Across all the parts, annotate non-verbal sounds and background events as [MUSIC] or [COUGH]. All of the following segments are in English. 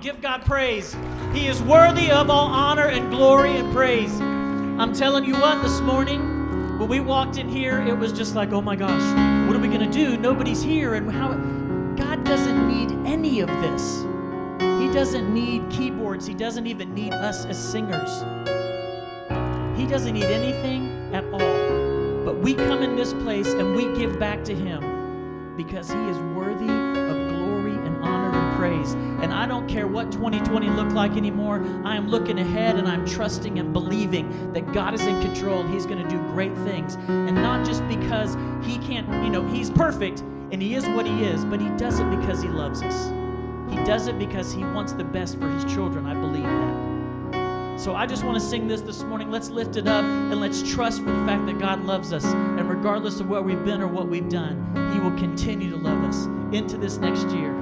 give God praise. He is worthy of all honor and glory and praise. I'm telling you what, this morning, when we walked in here, it was just like, oh my gosh, what are we going to do? Nobody's here. And how God doesn't need any of this. He doesn't need keyboards. He doesn't even need us as singers. He doesn't need anything at all. But we come in this place and we give back to Him because He is worthy praise. And I don't care what 2020 looked like anymore. I am looking ahead and I'm trusting and believing that God is in control. He's going to do great things. And not just because He can't, you know, He's perfect and He is what He is, but He does it because He loves us. He does it because He wants the best for His children. I believe that. So I just want to sing this this morning. Let's lift it up and let's trust for the fact that God loves us. And regardless of where we've been or what we've done, He will continue to love us into this next year.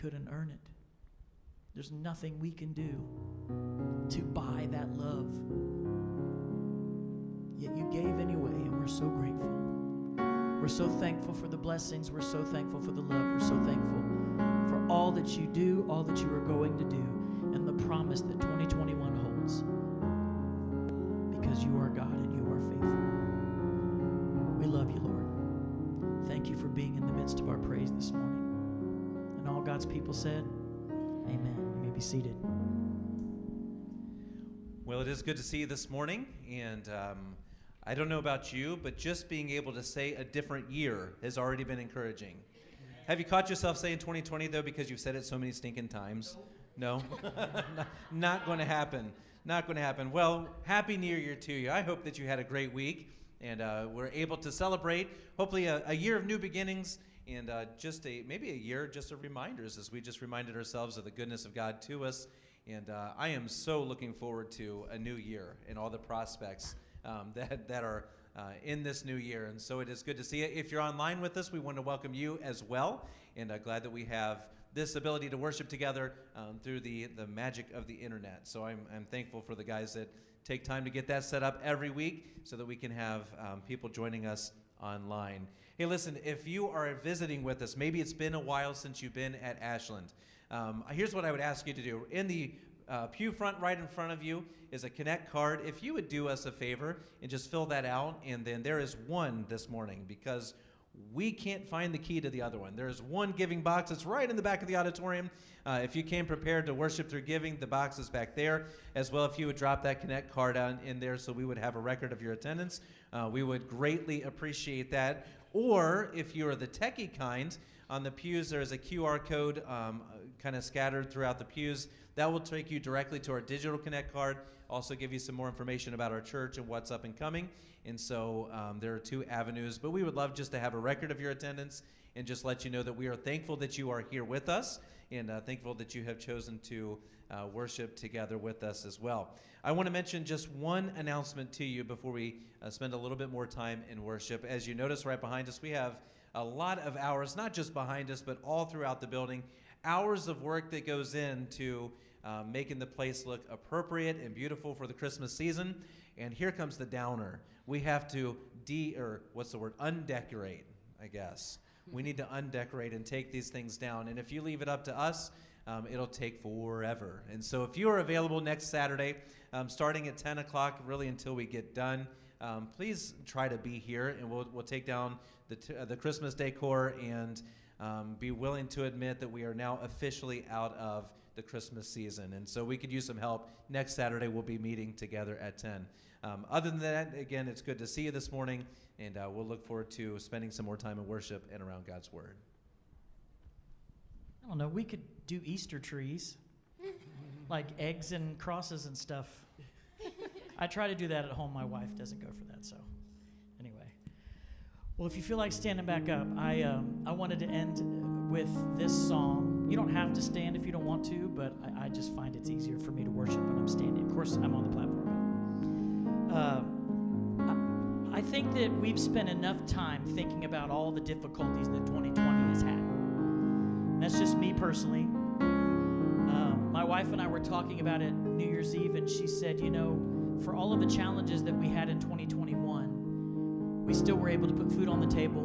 Couldn't earn it. There's nothing we can do to buy that love. Yet you gave anyway, and we're so grateful. We're so thankful for the blessings. We're so thankful for the love. We're so thankful for all that you do, all that you are going to do, and the promise that 2021 holds. Because you are God God's people said, Amen. You may be seated. Well, it is good to see you this morning, and um, I don't know about you, but just being able to say a different year has already been encouraging. Have you caught yourself saying 2020 though because you've said it so many stinking times? No, [LAUGHS] not, not going to happen. Not going to happen. Well, happy New Year to you. I hope that you had a great week and uh, we're able to celebrate hopefully a, a year of new beginnings and uh, just a maybe a year just of reminders as we just reminded ourselves of the goodness of God to us. And uh, I am so looking forward to a new year and all the prospects um, [LAUGHS] that, that are uh, in this new year. And so it is good to see you. If you're online with us, we want to welcome you as well. And uh, glad that we have this ability to worship together um, through the, the magic of the internet. So I'm, I'm thankful for the guys that take time to get that set up every week so that we can have um, people joining us online. Hey, listen, if you are visiting with us, maybe it's been a while since you've been at Ashland. Um, here's what I would ask you to do. In the uh, pew front right in front of you is a Connect card. If you would do us a favor and just fill that out, and then there is one this morning because we can't find the key to the other one. There's one giving box. It's right in the back of the auditorium. Uh, if you came prepared to worship through giving, the box is back there as well. If you would drop that Connect card on in there so we would have a record of your attendance, uh, we would greatly appreciate that. Or if you are the techie kind, on the pews there is a QR code um, kind of scattered throughout the pews. That will take you directly to our digital Connect card. Also, give you some more information about our church and what's up and coming. And so um, there are two avenues, but we would love just to have a record of your attendance and just let you know that we are thankful that you are here with us and uh, thankful that you have chosen to uh, worship together with us as well. I want to mention just one announcement to you before we uh, spend a little bit more time in worship. As you notice right behind us, we have a lot of hours, not just behind us, but all throughout the building, hours of work that goes into uh, making the place look appropriate and beautiful for the Christmas season. And here comes the downer. We have to de or what's the word? Undecorate, I guess. We need to undecorate and take these things down. And if you leave it up to us, um, it'll take forever. And so if you are available next Saturday, um, starting at 10 o'clock, really until we get done, um, please try to be here, and we'll, we'll take down the, t- uh, the Christmas decor and um, be willing to admit that we are now officially out of the Christmas season. And so we could use some help. Next Saturday, we'll be meeting together at 10. Um, other than that, again, it's good to see you this morning, and uh, we'll look forward to spending some more time in worship and around God's Word. I don't know. We could do Easter trees, [LAUGHS] like eggs and crosses and stuff. I try to do that at home. My wife doesn't go for that. So, anyway. Well, if you feel like standing back up, I um, I wanted to end with this song. You don't have to stand if you don't want to, but I, I just find it's easier for me to worship when I'm standing. Of course, I'm on the platform. Uh, I, I think that we've spent enough time thinking about all the difficulties that 2020 has had. And that's just me personally. My wife and I were talking about it New Year's Eve, and she said, you know, for all of the challenges that we had in 2021, we still were able to put food on the table.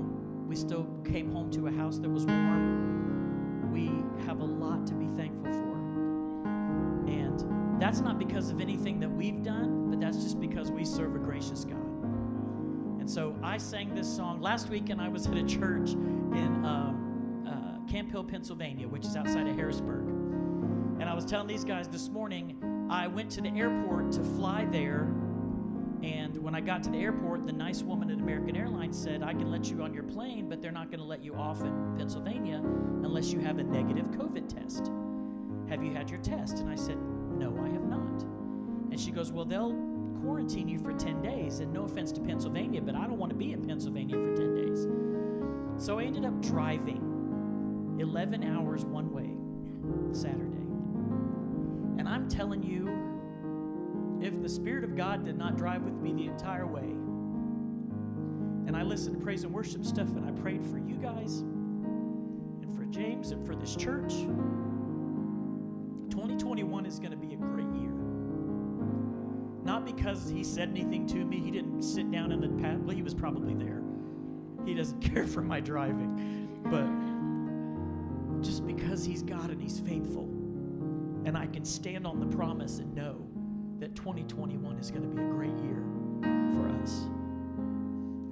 We still came home to a house that was warm. We have a lot to be thankful for. And that's not because of anything that we've done, but that's just because we serve a gracious God. And so I sang this song last week, and I was at a church in um, uh, Camp Hill, Pennsylvania, which is outside of Harrisburg. And I was telling these guys this morning, I went to the airport to fly there. And when I got to the airport, the nice woman at American Airlines said, I can let you on your plane, but they're not going to let you off in Pennsylvania unless you have a negative COVID test. Have you had your test? And I said, No, I have not. And she goes, Well, they'll quarantine you for 10 days. And no offense to Pennsylvania, but I don't want to be in Pennsylvania for 10 days. So I ended up driving 11 hours one way Saturday. And I'm telling you, if the Spirit of God did not drive with me the entire way, and I listened to praise and worship stuff, and I prayed for you guys, and for James, and for this church, 2021 is going to be a great year. Not because he said anything to me, he didn't sit down in the path, well, he was probably there. He doesn't [LAUGHS] care for my driving, but just because he's God and he's faithful. And I can stand on the promise and know that 2021 is going to be a great year for us.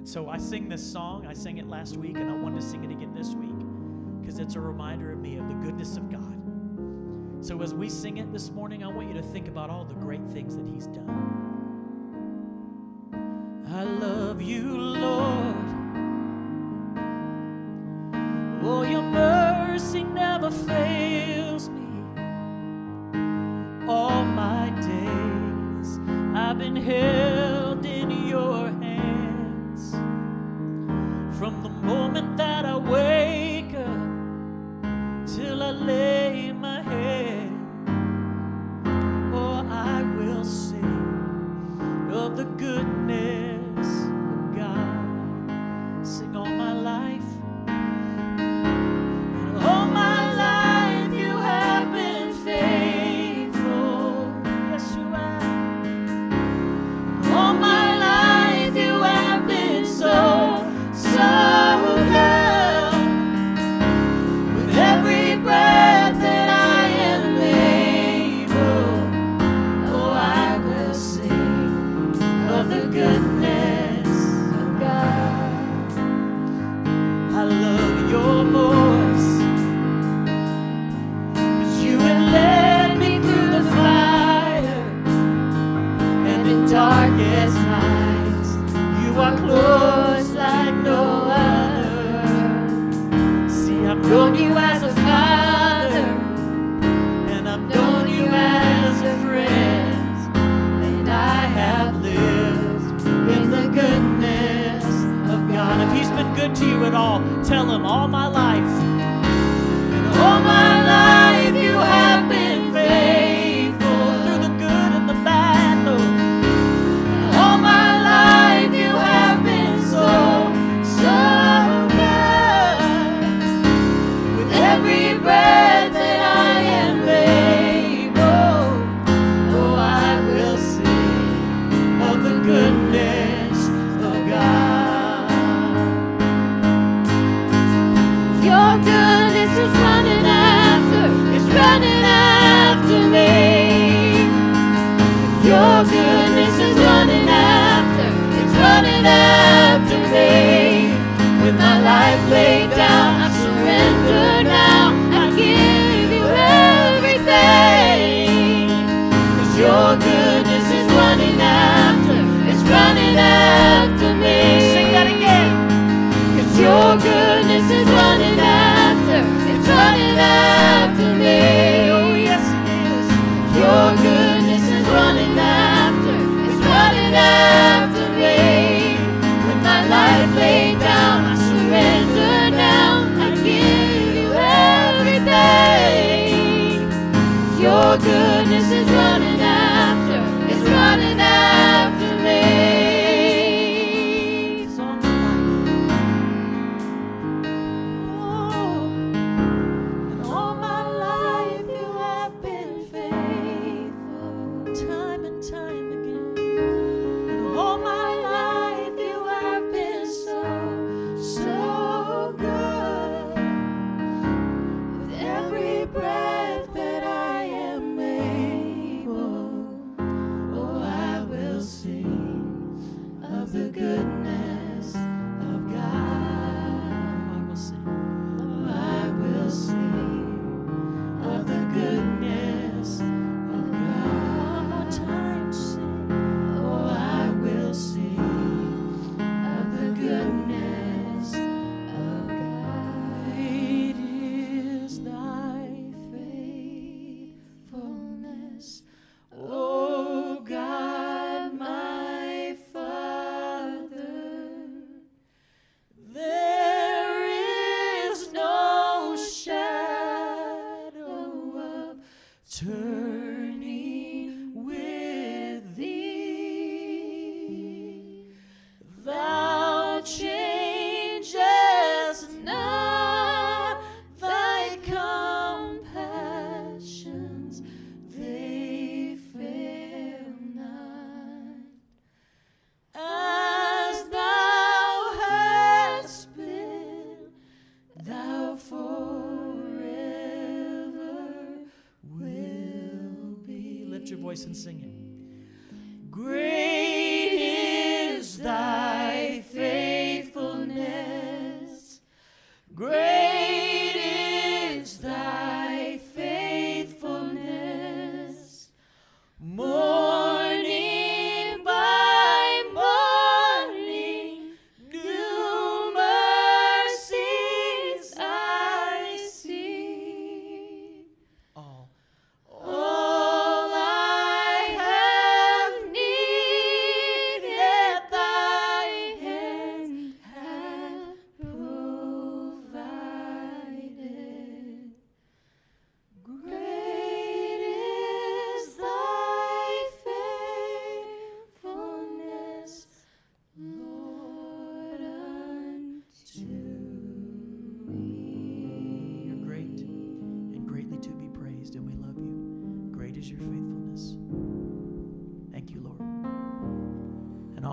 And so I sing this song. I sang it last week, and I wanted to sing it again this week because it's a reminder of me of the goodness of God. So as we sing it this morning, I want you to think about all the great things that He's done. I love you, Lord.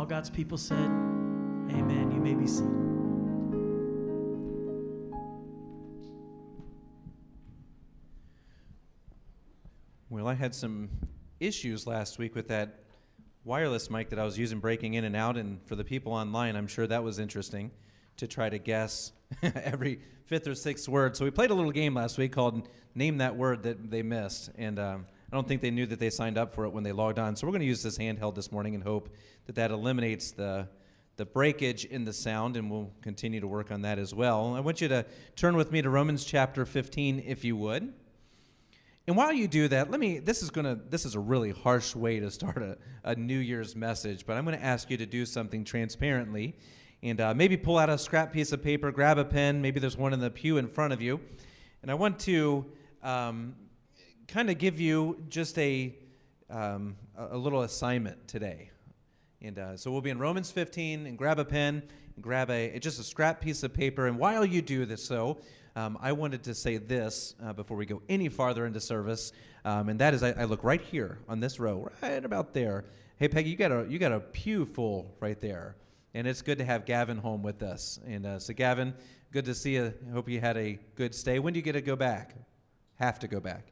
God's people said, Amen. You may be seated. Well, I had some issues last week with that wireless mic that I was using breaking in and out. And for the people online, I'm sure that was interesting to try to guess [LAUGHS] every fifth or sixth word. So we played a little game last week called Name That Word That They Missed. And um, I don't think they knew that they signed up for it when they logged on. So we're going to use this handheld this morning and hope that that eliminates the the breakage in the sound, and we'll continue to work on that as well. I want you to turn with me to Romans chapter 15, if you would. And while you do that, let me. This is gonna. This is a really harsh way to start a, a New Year's message, but I'm going to ask you to do something transparently, and uh, maybe pull out a scrap piece of paper, grab a pen. Maybe there's one in the pew in front of you, and I want to um, kind of give you just a um, a little assignment today. And uh, so we'll be in Romans 15 and grab a pen and grab a just a scrap piece of paper. And while you do this, so um, I wanted to say this uh, before we go any farther into service, um, and that is I, I look right here on this row, right about there. Hey Peggy, you got a you got a pew full right there, and it's good to have Gavin home with us. And uh, so Gavin, good to see you. Hope you had a good stay. When do you get to go back? Have to go back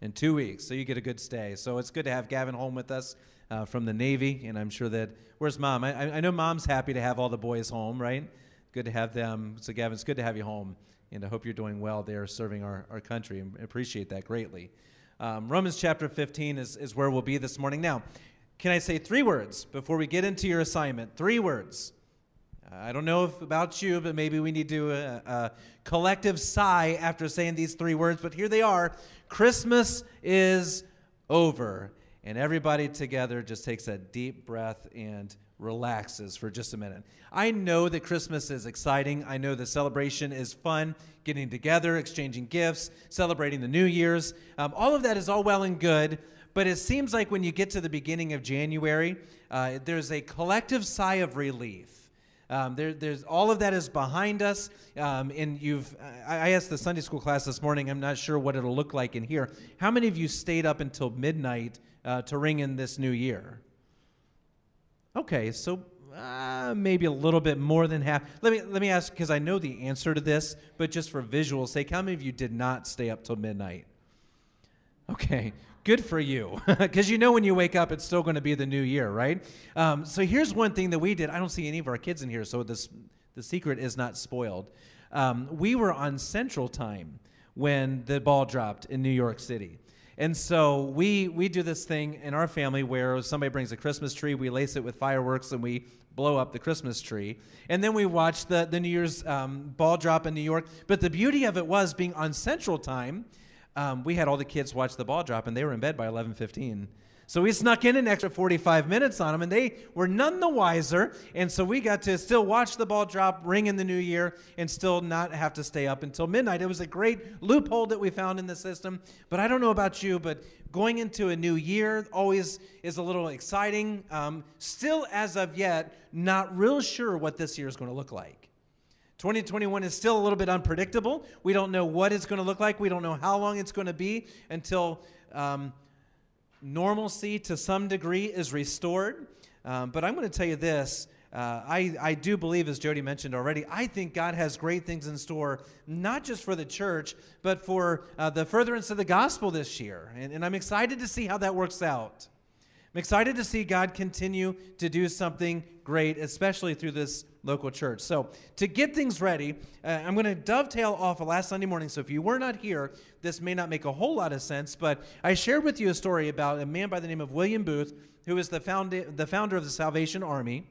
in two weeks, so you get a good stay. So it's good to have Gavin home with us uh, from the Navy, and I'm sure that where's mom? I, I know mom's happy to have all the boys home, right? Good to have them. So Gavin, it's good to have you home, and I hope you're doing well there, serving our, our country, and appreciate that greatly. Um, Romans chapter 15 is, is where we'll be this morning. Now, can I say three words before we get into your assignment? Three words. I don't know if about you, but maybe we need to do a, a collective sigh after saying these three words. But here they are Christmas is over. And everybody together just takes a deep breath and relaxes for just a minute. I know that Christmas is exciting. I know the celebration is fun, getting together, exchanging gifts, celebrating the New Year's. Um, all of that is all well and good. But it seems like when you get to the beginning of January, uh, there's a collective sigh of relief. Um, there, there's all of that is behind us, um, and you've. I, asked the Sunday school class this morning. I'm not sure what it'll look like in here. How many of you stayed up until midnight uh, to ring in this new year? Okay, so uh, maybe a little bit more than half. Let me let me ask because I know the answer to this, but just for visual sake, how many of you did not stay up till midnight? Okay, good for you. [LAUGHS] Because you know when you wake up, it's still going to be the new year, right? Um, so here's one thing that we did. I don't see any of our kids in here, so this the secret is not spoiled. Um, we were on Central Time when the ball dropped in New York City. And so we we do this thing in our family where somebody brings a Christmas tree, we lace it with fireworks, and we blow up the Christmas tree. And then we watch the, the New Year's um, ball drop in New York. But the beauty of it was being on Central Time, um, we had all the kids watch the ball drop, and they were in bed by 11:15. So we snuck in an extra 45 minutes on them, and they were none the wiser. And so we got to still watch the ball drop, ring in the new year, and still not have to stay up until midnight. It was a great loophole that we found in the system. But I don't know about you, but going into a new year always is a little exciting. Um, still, as of yet, not real sure what this year is going to look like. 2021 is still a little bit unpredictable. We don't know what it's going to look like. We don't know how long it's going to be until um, normalcy to some degree is restored. Um, but I'm going to tell you this uh, I, I do believe, as Jody mentioned already, I think God has great things in store, not just for the church, but for uh, the furtherance of the gospel this year. And, and I'm excited to see how that works out. I'm excited to see God continue to do something great, especially through this local church. So, to get things ready, uh, I'm going to dovetail off of last Sunday morning. So, if you were not here, this may not make a whole lot of sense, but I shared with you a story about a man by the name of William Booth, who is the, found- the founder of the Salvation Army.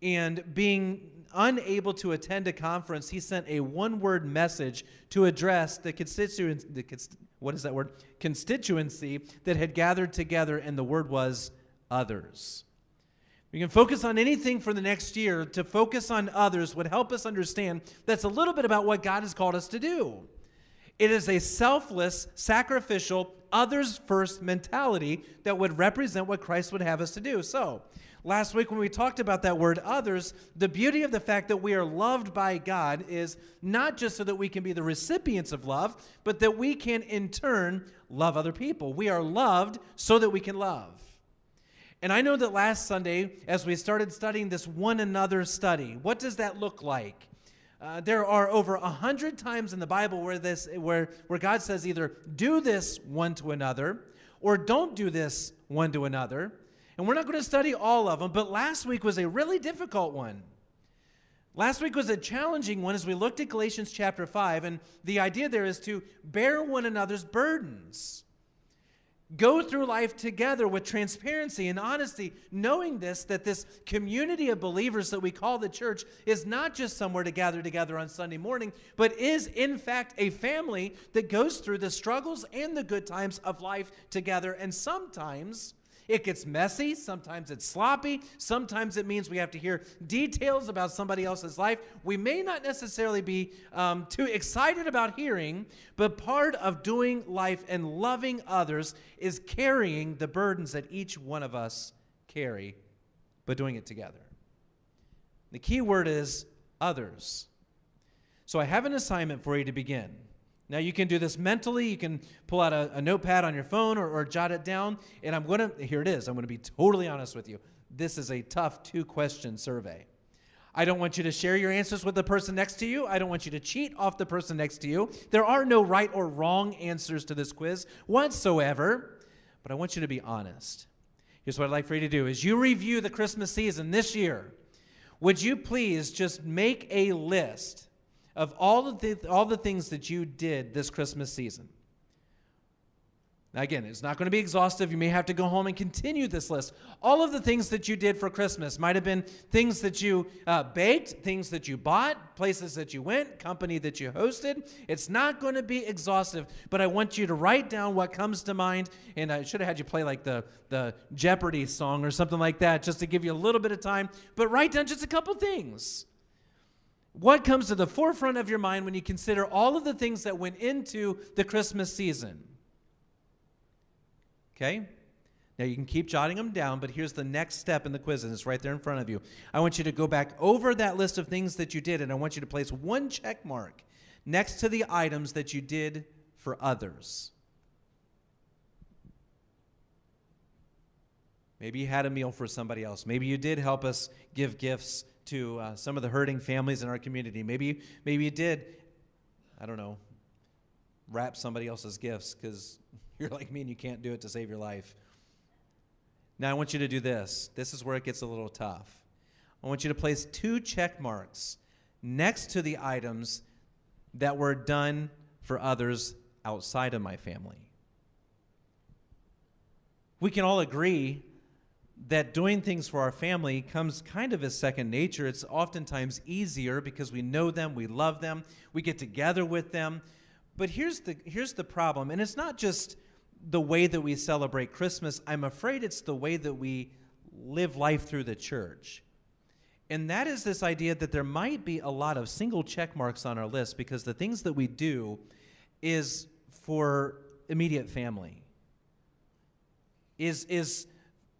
And being unable to attend a conference, he sent a one word message to address the constituency. The, what is that word? Constituency that had gathered together, and the word was others. We can focus on anything for the next year. To focus on others would help us understand that's a little bit about what God has called us to do. It is a selfless, sacrificial, others first mentality that would represent what Christ would have us to do. So, last week when we talked about that word others, the beauty of the fact that we are loved by God is not just so that we can be the recipients of love, but that we can in turn love other people. We are loved so that we can love. And I know that last Sunday, as we started studying this one another study, what does that look like? Uh, there are over a hundred times in the Bible where this, where, where God says either do this one to another, or don't do this one to another. And we're not going to study all of them, but last week was a really difficult one. Last week was a challenging one as we looked at Galatians chapter 5, and the idea there is to bear one another's burdens. Go through life together with transparency and honesty, knowing this that this community of believers that we call the church is not just somewhere to gather together on Sunday morning, but is in fact a family that goes through the struggles and the good times of life together. And sometimes it gets messy, sometimes it's sloppy, sometimes it means we have to hear details about somebody else's life. We may not necessarily be um, too excited about hearing, but part of doing life and loving others is carrying the burdens that each one of us carry, but doing it together. The key word is others. So I have an assignment for you to begin. Now, you can do this mentally. You can pull out a, a notepad on your phone or, or jot it down. And I'm going to, here it is. I'm going to be totally honest with you. This is a tough two question survey. I don't want you to share your answers with the person next to you. I don't want you to cheat off the person next to you. There are no right or wrong answers to this quiz whatsoever, but I want you to be honest. Here's what I'd like for you to do is you review the Christmas season this year. Would you please just make a list of all the, all the things that you did this Christmas season. Now, again, it's not going to be exhaustive. You may have to go home and continue this list. All of the things that you did for Christmas might have been things that you uh, baked, things that you bought, places that you went, company that you hosted. It's not going to be exhaustive, but I want you to write down what comes to mind. And I should have had you play like the, the Jeopardy song or something like that just to give you a little bit of time. But write down just a couple things. What comes to the forefront of your mind when you consider all of the things that went into the Christmas season? Okay? Now you can keep jotting them down, but here's the next step in the quiz, and it's right there in front of you. I want you to go back over that list of things that you did, and I want you to place one check mark next to the items that you did for others. Maybe you had a meal for somebody else. Maybe you did help us give gifts to uh, some of the hurting families in our community. Maybe, maybe you did, I don't know, wrap somebody else's gifts because [LAUGHS] you're like me and you can't do it to save your life. Now, I want you to do this. This is where it gets a little tough. I want you to place two check marks next to the items that were done for others outside of my family. We can all agree that doing things for our family comes kind of as second nature. It's oftentimes easier because we know them, we love them, we get together with them. But here's the here's the problem, and it's not just the way that we celebrate Christmas. I'm afraid it's the way that we live life through the church. And that is this idea that there might be a lot of single check marks on our list because the things that we do is for immediate family. Is is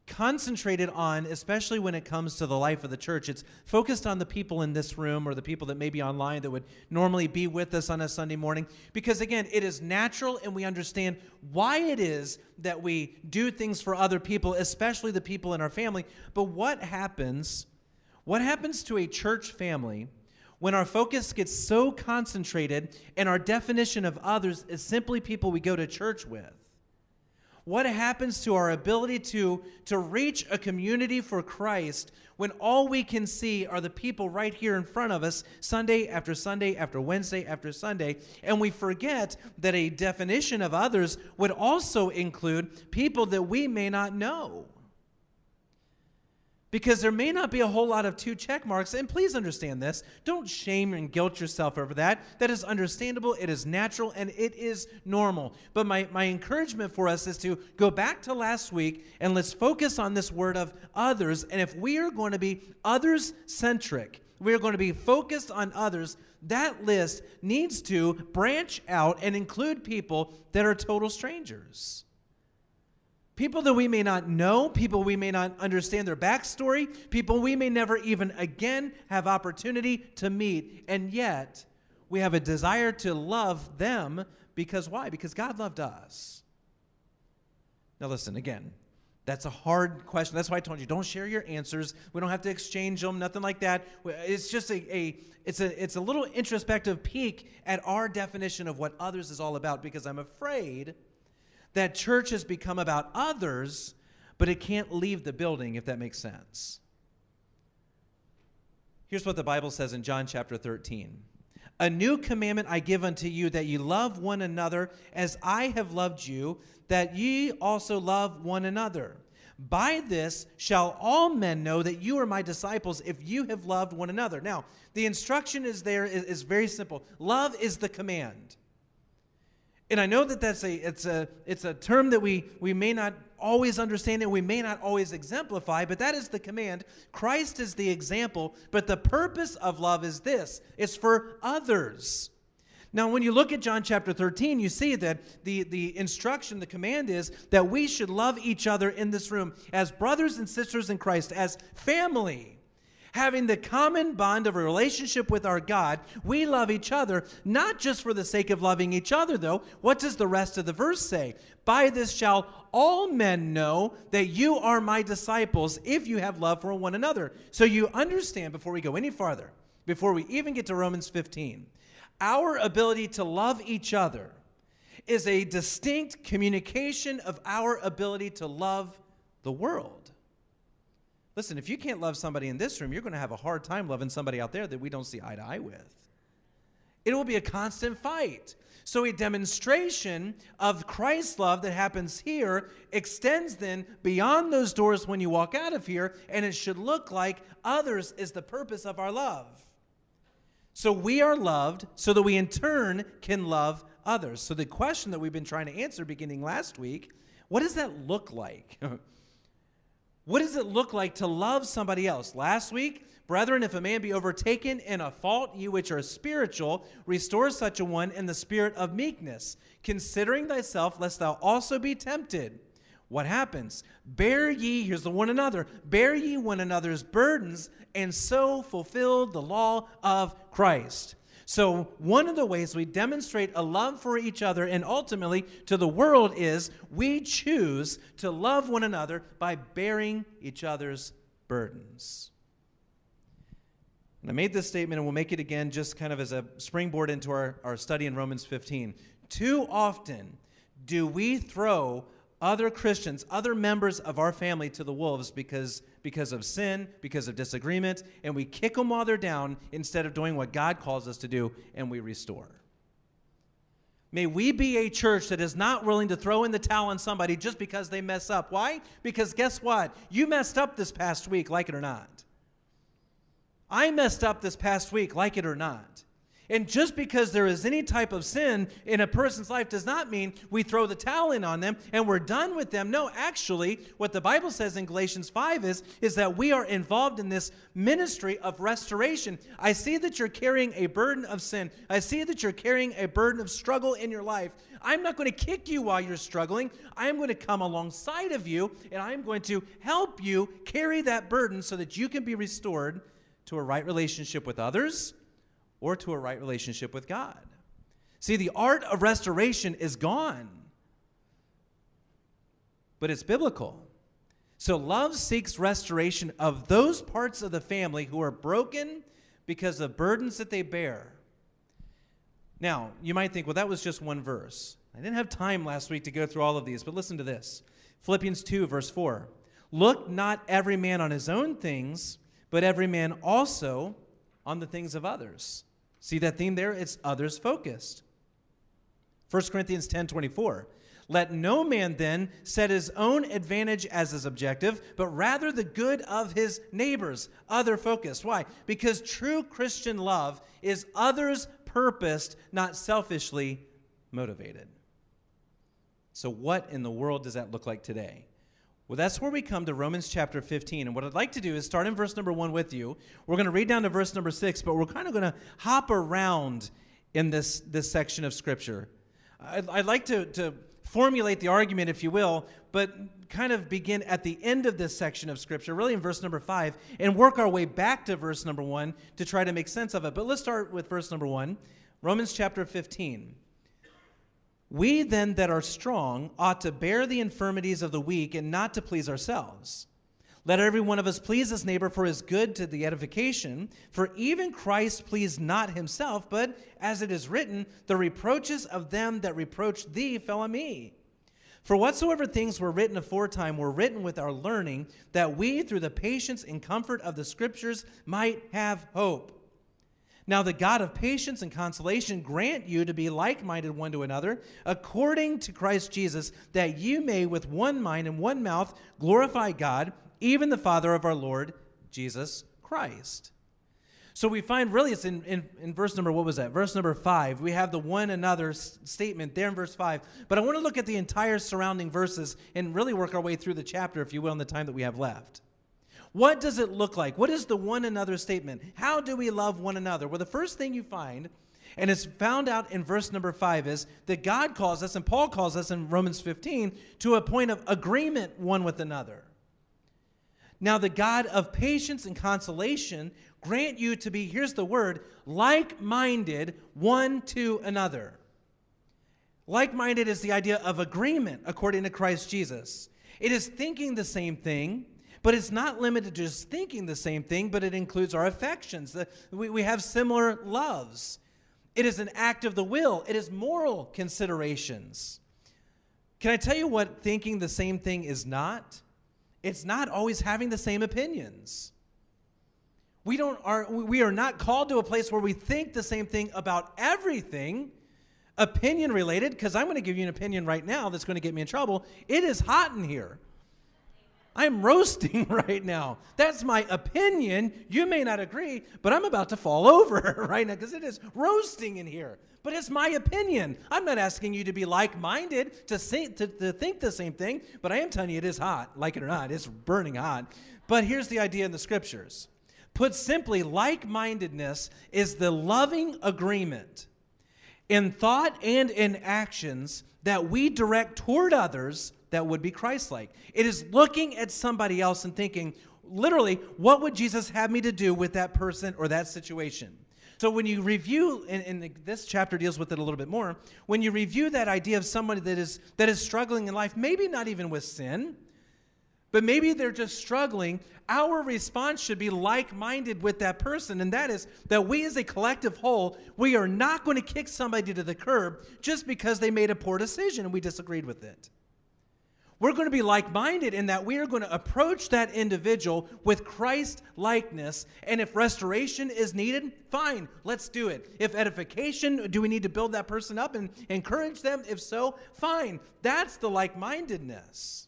concentrated on, especially when it comes to the life of the church. It's focused on the people in this room or the people that may be online that would normally be with us on a Sunday morning. Because again, it is natural and we understand why it is that we do things for other people, especially the people in our family. But what happens What happens to a church family when our focus gets so concentrated and our definition of others is simply people we go to church with? What happens to our ability to, to reach a community for Christ when all we can see are the people right here in front of us Sunday after Sunday after Wednesday after Sunday? And we forget that a definition of others would also include people that we may not know because there may not be a whole lot of two check marks. And please understand this. Don't shame and guilt yourself over that. That is understandable, it is natural, and it is normal. But my, my encouragement for us is to go back to last week and let's focus on this word of others. And if we are going to be others centric, we are going to be focused on others, that list needs to branch out and include people that are total strangers. People that we may not know, people we may not understand their backstory, people we may never even again have opportunity to meet. And yet, we have a desire to love them because why? Because God loved us. Now, listen, again, that's a hard question. That's why I told you don't share your answers. We don't have to exchange them, nothing like that. It's just a, a it's a it's a little introspective peek at our definition of what others is all about because I'm afraid that church has become about others, but it can't leave the building, if that makes sense. Here's what the Bible says in John chapter 13 A new commandment I give unto you, that ye love one another as I have loved you, that ye also love one another. By this shall all men know that you are my disciples if you have loved one another. Now, the instruction is there is, is very simple. Love is the command. And I know that that's a it's a it's a term that we we may not always understand and we may not always exemplify, but that is the command. Christ is the example, but the purpose of love is this. It's for others. Now, when you look at John chapter 13, you see that the, the instruction, the command is that we should love each other in this room as brothers and sisters in Christ, as family having the common bond of a relationship with our God, we love each other, not just for the sake of loving each other, though. What does the rest of the verse say? By this shall all men know that you are my disciples if you have love for one another. So you understand before we go any farther, before we even get to Romans 15, our ability to love each other is a distinct communication of our ability to love the world. Listen, if you can't love somebody in this room, you're going to have a hard time loving somebody out there that we don't see eye to eye with. It will be a constant fight. So, a demonstration of Christ's love that happens here extends then beyond those doors when you walk out of here, and it should look like others is the purpose of our love. So, we are loved so that we in turn can love others. So, the question that we've been trying to answer beginning last week what does that look like? [LAUGHS] What does it look like to love somebody else? Last week, brethren, if a man be overtaken in a fault, you which are spiritual, restore such a one in the spirit of meekness, considering thyself, lest thou also be tempted. What happens? Bear ye, here's the one another, bear ye one another's burdens, and so fulfill the law of Christ. So, one of the ways we demonstrate a love for each other and ultimately to the world is we choose to love one another by bearing each other's burdens. And I made this statement and we'll make it again just kind of as a springboard into our, our study in Romans 15. Too often do we throw other Christians, other members of our family to the wolves because, because of sin, because of disagreement, and we kick them while they're down instead of doing what God calls us to do and we restore. May we be a church that is not willing to throw in the towel on somebody just because they mess up. Why? Because guess what? You messed up this past week, like it or not. I messed up this past week, like it or not. And just because there is any type of sin in a person's life does not mean we throw the towel in on them and we're done with them. No, actually, what the Bible says in Galatians 5 is, is that we are involved in this ministry of restoration. I see that you're carrying a burden of sin. I see that you're carrying a burden of struggle in your life. I'm not going to kick you while you're struggling. I am going to come alongside of you and I'm going to help you carry that burden so that you can be restored to a right relationship with others or to a right relationship with God. See, the art of restoration is gone, but it's biblical. So love seeks restoration of those parts of the family who are broken because of burdens that they bear. Now, you might think, well, that was just one verse. I didn't have time last week to go through all of these, but listen to this Philippians 2, verse 4. Look not every man on his own things, but every man also on the things of others. See that theme there? It's others focused. 1 Corinthians 10 24. Let no man then set his own advantage as his objective, but rather the good of his neighbors, other focused. Why? Because true Christian love is others purposed, not selfishly motivated. So, what in the world does that look like today? Well, that's where we come to Romans chapter 15. And what I'd like to do is start in verse number one with you. We're going to read down to verse number six, but we're kind of going to hop around in this, this section of Scripture. I'd, I'd like to, to formulate the argument, if you will, but kind of begin at the end of this section of Scripture, really in verse number five, and work our way back to verse number one to try to make sense of it. But let's start with verse number one Romans chapter 15. We then that are strong ought to bear the infirmities of the weak and not to please ourselves. Let every one of us please his neighbor for his good to the edification. For even Christ pleased not himself, but as it is written, the reproaches of them that reproached thee fell on me. For whatsoever things were written aforetime were written with our learning, that we, through the patience and comfort of the Scriptures, might have hope. Now, the God of patience and consolation grant you to be like minded one to another, according to Christ Jesus, that you may with one mind and one mouth glorify God, even the Father of our Lord Jesus Christ. So we find really it's in, in, in, verse number, what was that? Verse number five. We have the one another s- statement there in verse five. But I want to look at the entire surrounding verses and really work our way through the chapter, if you will, in the time that we have left. What does it look like? What is the one another statement? How do we love one another? Well, the first thing you find, and it's found out in verse number five, is that God calls us, and Paul calls us in Romans 15, to a point of agreement one with another. Now, the God of patience and consolation grant you to be, here's the word, like minded one to another. Like minded is the idea of agreement according to Christ Jesus. It is thinking the same thing, but it's not limited to just thinking the same thing, but it includes our affections. We, we have similar loves. It is an act of the will, it is moral considerations. Can I tell you what thinking the same thing is not? It's not always having the same opinions. We, don't, are, we are not called to a place where we think the same thing about everything opinion related, because I'm going to give you an opinion right now that's going to get me in trouble. It is hot in here. I'm roasting [LAUGHS] right now. That's my opinion. You may not agree, but I'm about to fall [LAUGHS] over [LAUGHS] right now because it is roasting in here. But it's my opinion. I'm not asking you to be like minded, to, to, to think the same thing, but I am telling you it is hot. Like it or not, it's burning hot. But here's the idea in the scriptures. Put simply, like mindedness is the loving agreement in thought and in actions that we direct toward others that would be Christ like. It is looking at somebody else and thinking, literally, what would Jesus have me to do with that person or that situation? So when you review, and, and, this chapter deals with it a little bit more, when you review that idea of somebody that is that is struggling in life, maybe not even with sin, but maybe they're just struggling, our response should be like-minded with that person, and that is that we as a collective whole, we are not going to kick somebody to the curb just because they made a poor decision and we disagreed with it. We're going to be like minded in that we are going to approach that individual with Christ likeness. And if restoration is needed, fine, let's do it. If edification, do we need to build that person up and encourage them? If so, fine. That's the like mindedness.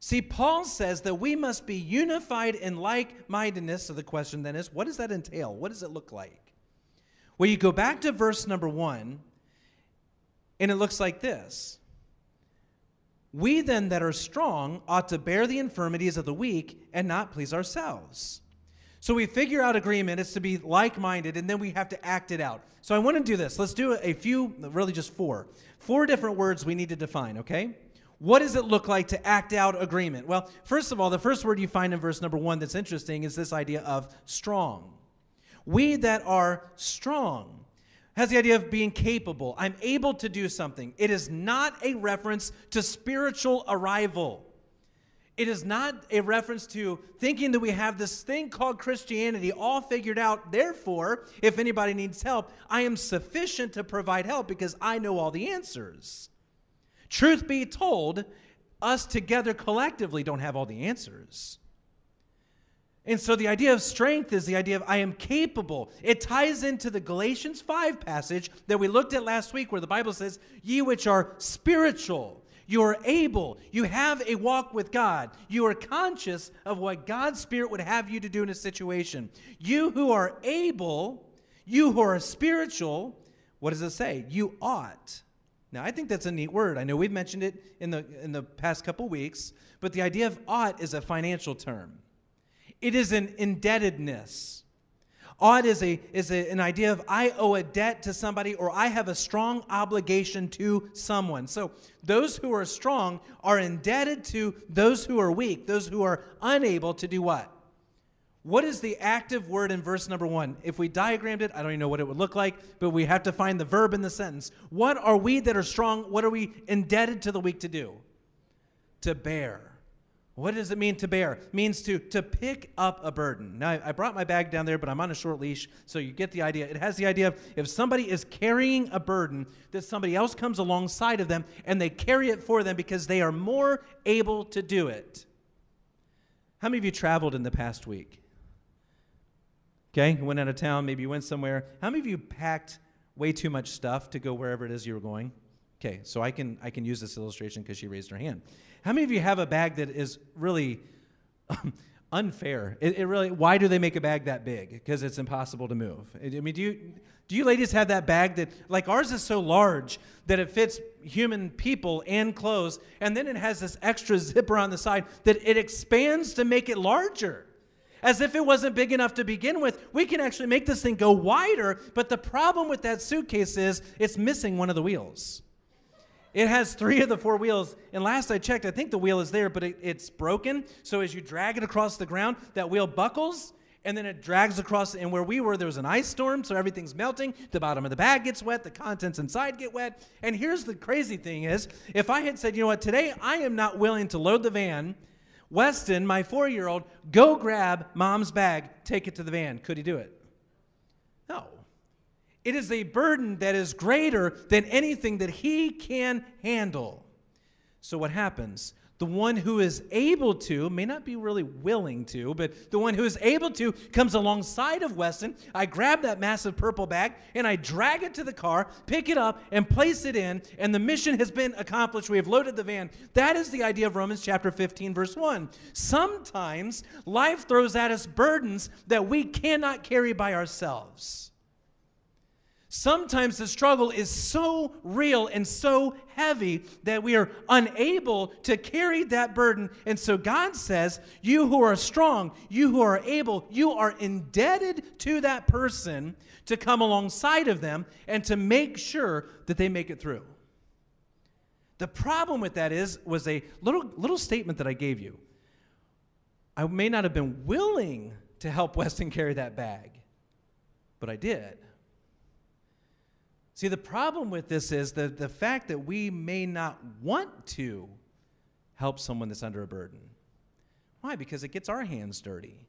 See, Paul says that we must be unified in like mindedness. So the question then is what does that entail? What does it look like? Well, you go back to verse number one, and it looks like this. We then that are strong ought to bear the infirmities of the weak and not please ourselves. So we figure out agreement, it's to be like minded, and then we have to act it out. So I want to do this. Let's do a few, really just four. Four different words we need to define, okay? What does it look like to act out agreement? Well, first of all, the first word you find in verse number one that's interesting is this idea of strong. We that are strong has the idea of being capable. I'm able to do something. It is not a reference to spiritual arrival. It is not a reference to thinking that we have this thing called Christianity all figured out. Therefore, if anybody needs help, I am sufficient to provide help because I know all the answers. Truth be told, us together collectively don't have all the answers. And so the idea of strength is the idea of I am capable. It ties into the Galatians 5 passage that we looked at last week, where the Bible says, Ye which are spiritual, you are able, you have a walk with God, you are conscious of what God's Spirit would have you to do in a situation. You who are able, you who are spiritual, what does it say? You ought. Now, I think that's a neat word. I know we've mentioned it in the, in the past couple weeks, but the idea of ought is a financial term. It is an indebtedness. Ought is, a, is a, an idea of I owe a debt to somebody or I have a strong obligation to someone. So those who are strong are indebted to those who are weak, those who are unable to do what? What is the active word in verse number one? If we diagrammed it, I don't even know what it would look like, but we have to find the verb in the sentence. What are we that are strong? What are we indebted to the weak to do? To bear. What does it mean to bear? It means to, to pick up a burden. Now, I brought my bag down there, but I'm on a short leash, so you get the idea. It has the idea of if somebody is carrying a burden, that somebody else comes alongside of them and they carry it for them because they are more able to do it. How many of you traveled in the past week? Okay, went out of town, maybe you went somewhere. How many of you packed way too much stuff to go wherever it is you were going? Okay, so I can I can use this illustration because she raised her hand. How many of you have a bag that is really um, unfair? It, it, really. Why do they make a bag that big? Because it's impossible to move. I mean, do you do you ladies have that bag that like ours is so large that it fits human people and clothes, and then it has this extra zipper on the side that it expands to make it larger? as if it wasn't big enough to begin with. We can actually make this thing go wider, but the problem with that suitcase is it's missing one of the wheels. It has three of the four wheels. And last I checked, I think the wheel is there, but it, it's broken. So as you drag it across the ground, that wheel buckles and then it drags across. And where we were, there was an ice storm, so everything's melting. The bottom of the bag gets wet, the contents inside get wet. And here's the crazy thing is, if I had said, you know what, today I am not willing to load the van, Weston, my four year old, go grab mom's bag, take it to the van. Could he do it? It is a burden that is greater than anything that he can handle. So, what happens? The one who is able to, may not be really willing to, but the one who is able to comes alongside of Weston. I grab that massive purple bag and I drag it to the car, pick it up, and place it in, and the mission has been accomplished. We have loaded the van. That is the idea of Romans chapter 15, verse 1. Sometimes life throws at us burdens that we cannot carry by ourselves. Sometimes the struggle is so real and so heavy that we are unable to carry that burden. And so God says, You who are strong, you who are able, you are indebted to that person to come alongside of them and to make sure that they make it through. The problem with that is was a little little statement that I gave you. I may not have been willing to help [LAUGHS] Weston carry that bag, but I did. See, the problem with this is the, the fact that we may not want to help someone that's under a burden. Why? Because it gets our hands dirty.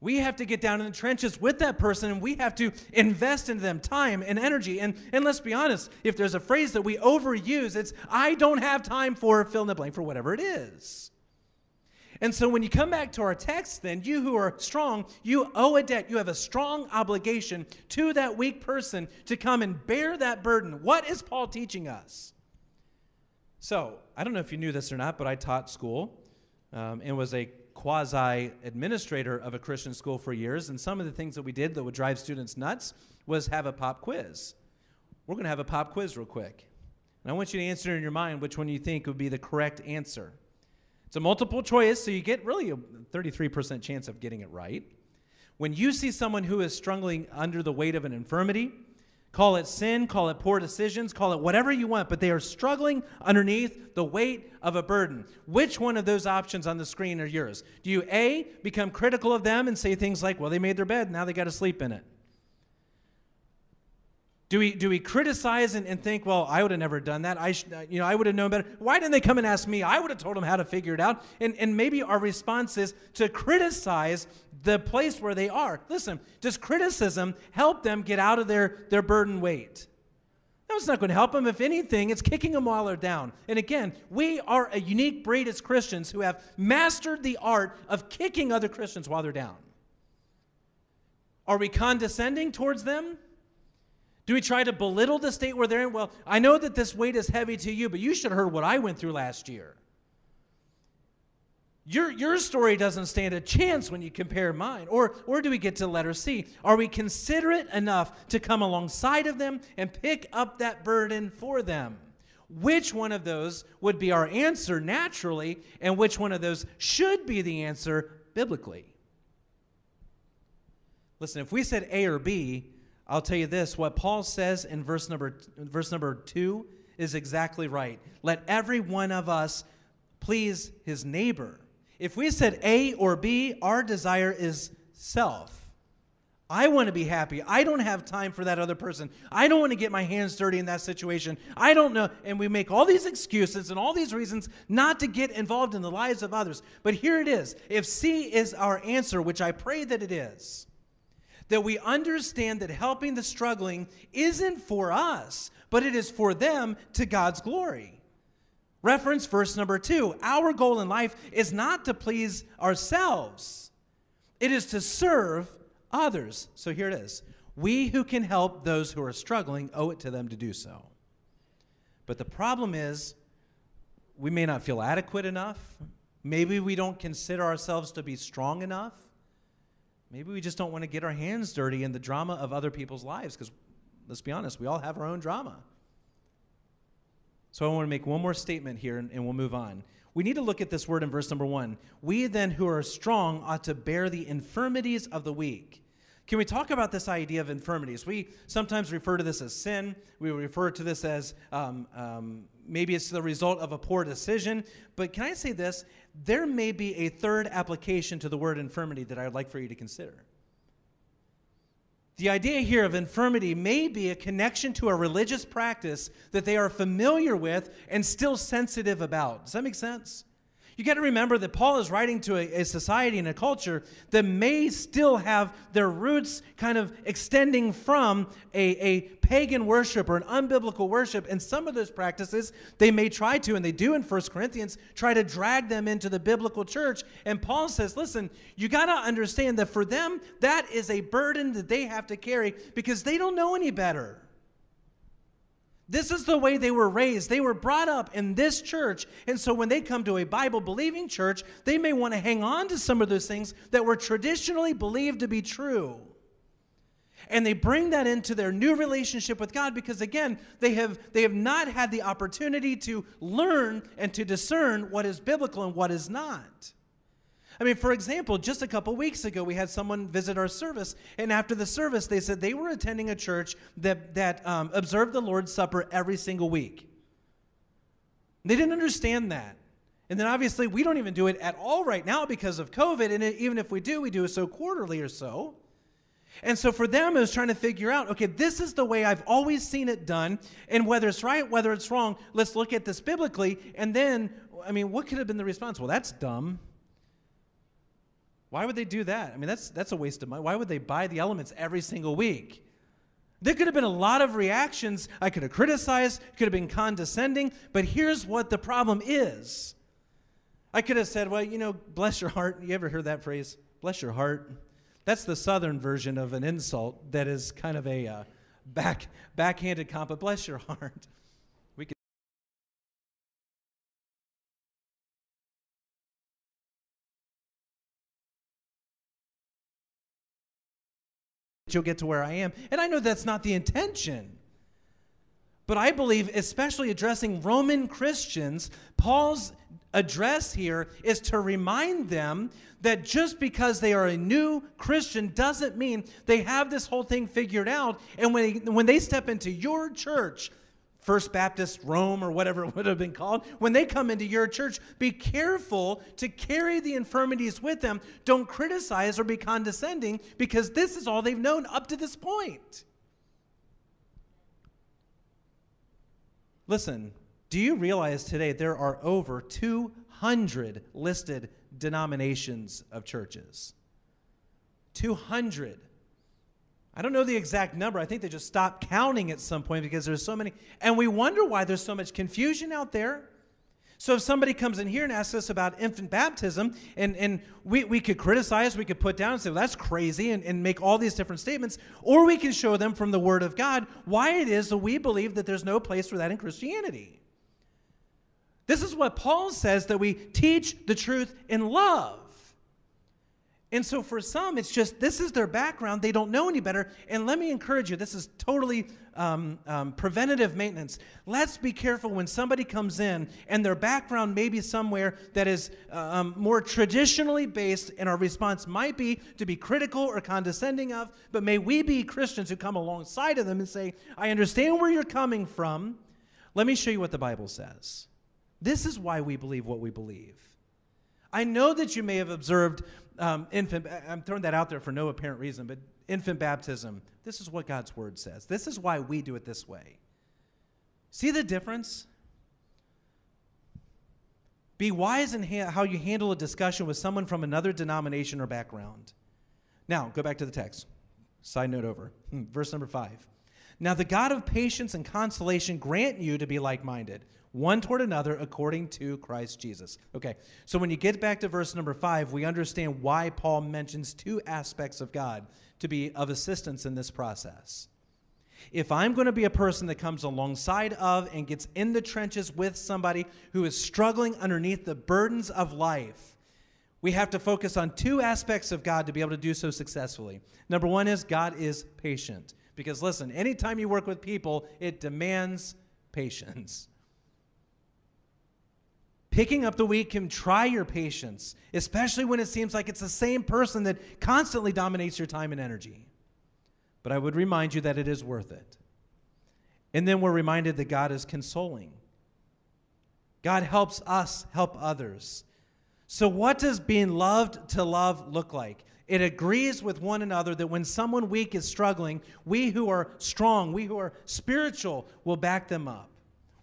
We have to get down in the trenches with that person and we have to invest into them time and energy. And, and let's be honest, if there's a phrase that we overuse, it's, I don't have time for fill in the blank for whatever it is. And so when you come back to our text, then, you who are strong, you owe a debt. You have a strong obligation to that weak person to come and bear that burden. What is Paul teaching us? So, I don't know if you knew this or not, but I taught school um, and was a quasi administrator of a Christian school for years. And some of the things that we did that would drive students nuts was have a pop quiz. We're going to have a pop quiz real quick. And I want you to answer in your mind which one you think would be the correct answer. It's a multiple choice, so you get really a 33% chance of getting it right. When you see someone who is struggling under the weight of an infirmity, call it sin, call it poor decisions, call it whatever you want, but they are struggling underneath the weight of a burden. Which one of those options on the screen are yours? Do you A, become critical of them and say things like, well, they made their bed, now they got to sleep in it? Do we, do we criticize and, and think, well, I would have never done that. I, should, uh, you know, I would have known better. Why didn't they come and ask me? I would have told them how to figure it out. And, and maybe our response is to criticize the place where they are. Listen, does criticism help them get out of their, their burden weight? No, it's not going to help them. If anything, it's kicking them while they're down. And again, we are a unique breed as Christians who have mastered the art of kicking other Christians while they're down. Are we condescending towards them? Do we try to belittle the state where they're in? Well, I know that this weight is heavy to you, but you should have heard what I went through last year. Your, your story doesn't stand a chance when you compare mine. Or, or do we get to letter C? Are we considerate enough to come alongside of them and pick up that burden for them? Which one of those would be our answer naturally, and which one of those should be the answer biblically? Listen, if we said A or B, I'll tell you this what Paul says in verse number, verse number two is exactly right. Let every one of us please his neighbor. If we said A or B, our desire is self. I want to be happy. I don't have time for that other person. I don't want to get my hands dirty in that situation. I don't know. And we make all these excuses and all these reasons not to get involved in the lives of others. But here it is. If C is our answer, which I pray that it is, that we understand that helping the struggling isn't for us, but it is for them to God's glory. Reference verse number two. Our goal in life is not to please ourselves, it is to serve others. So here it is. We who can help those who are struggling owe it to them to do so. But the problem is, we may not feel adequate enough. Maybe we don't consider ourselves to be strong enough. Maybe we just don't want to get our hands dirty in the drama of other people's lives because, let's be honest, we all have our own drama. So I want to make one more statement here and, and, we'll move on. We need to look at this word in verse number one. We then who are strong ought to bear the infirmities of the weak. Can we talk about this idea of infirmities? We sometimes refer to this as sin. We refer to this as um, um, maybe it's the result of a poor decision. But can I say this? There may be a third application to the word infirmity that I'd like for you to consider. The idea here of infirmity may be a connection to a religious practice that they are familiar with and still sensitive about. Does that make sense? You got to remember that Paul is writing to a, a, society and a culture that may still have their roots kind of extending from a, a pagan worship or an unbiblical worship. And some of those practices they may try to, and they do in 1 Corinthians, try to drag them into the biblical church. And Paul says, listen, you got to understand that for them, that is a burden that they have to carry because they don't know any better. This is the way they were raised. They were brought up in this church. And so when they come to a Bible believing church, they may want to hang on to some of those things that were traditionally believed to be true. And they bring that into their new relationship with God because again, they have they have not had the opportunity to learn and to discern what is biblical and what is not. I mean, for example, just a couple weeks ago, we had someone visit our service, and after the service, they said they were attending a church that, that um, observed the Lord's Supper every single week. They didn't understand that. And then obviously, we don't even do it at all right now because of COVID, and even if we do, we do it so quarterly or so. And so for them, it was trying to figure out okay, this is the way I've always seen it done, and whether it's right, whether it's wrong, let's look at this biblically. And then, I mean, what could have been the response? Well, that's dumb. Why would they do that? I mean, that's, that's a waste of money. Why would they buy the elements every single week? There could have been a lot of reactions. I could have criticized, could have been condescending, but here's what the problem is. I could have said, well, you know, bless your heart. You ever heard that phrase? Bless your heart. That's the southern version of an insult that is kind of a uh, back, backhanded compliment. Bless your [LAUGHS] heart. You'll get to where I am. And I know that's not the intention. But I believe, especially addressing Roman Christians, Paul's address here is to remind them that just because they are a new Christian doesn't mean they have this whole thing figured out. And when they, when they step into your church, First Baptist Rome or whatever [LAUGHS] it would have been called, when they come into your church, be careful to carry the infirmities with them. Don't criticize or be condescending because this is all they've known up to this point. Listen, do you realize today there are over 200 listed denominations of churches? 200. I don't know the exact number. I think they just stopped counting at some point because there's so many. And we wonder why there's so much confusion out there. So if somebody comes in here and asks us about infant baptism, and, and we, we could criticize, we could put down and say, well, that's crazy, and, and make all these different statements, or we can show them from the Word of God why it is that we believe that there's no place for that in Christianity. This is what Paul says that we teach the truth in love. And so for some, it's just this is their background. They don't know any better. And let me encourage you this is totally um, um, preventative maintenance. Let's be careful when somebody comes in and their background may be somewhere that is uh, um, more traditionally based, and our response might be to be critical or condescending of. But may we be Christians who come alongside of them and say, I understand where you're coming from. Let me show you what the Bible says. This is why we believe what we believe. I know that you may have observed um, infant, I'm throwing that out there for no apparent reason, but infant baptism, this is what God's word says. This is why we do it this way. See the difference? Be wise in ha- how you handle a discussion with someone from another denomination or background. Now, go back to the text. Side note over. Hmm, verse number five. Now, the God of patience and consolation grant you to be like minded one toward another according to Christ Jesus. Okay, so when you get back to verse number five, we understand why Paul mentions two aspects of God to be of assistance in this process. If I'm going to be a person that comes alongside of and gets in the trenches with somebody who is struggling underneath the burdens of life, we have to focus on two aspects of God to be able to do so successfully. Number one is God is patient. Because listen, anytime you work with people, it demands patience. Picking up the weak can try your patience, especially when it seems like it's the same person that constantly dominates your time and energy. But I would remind you that it is worth it. And then we're reminded that God is consoling. God helps us help others. So, what does being loved to love look like? It agrees with one another that when someone weak is struggling, we who are strong, we who are spiritual, will back them up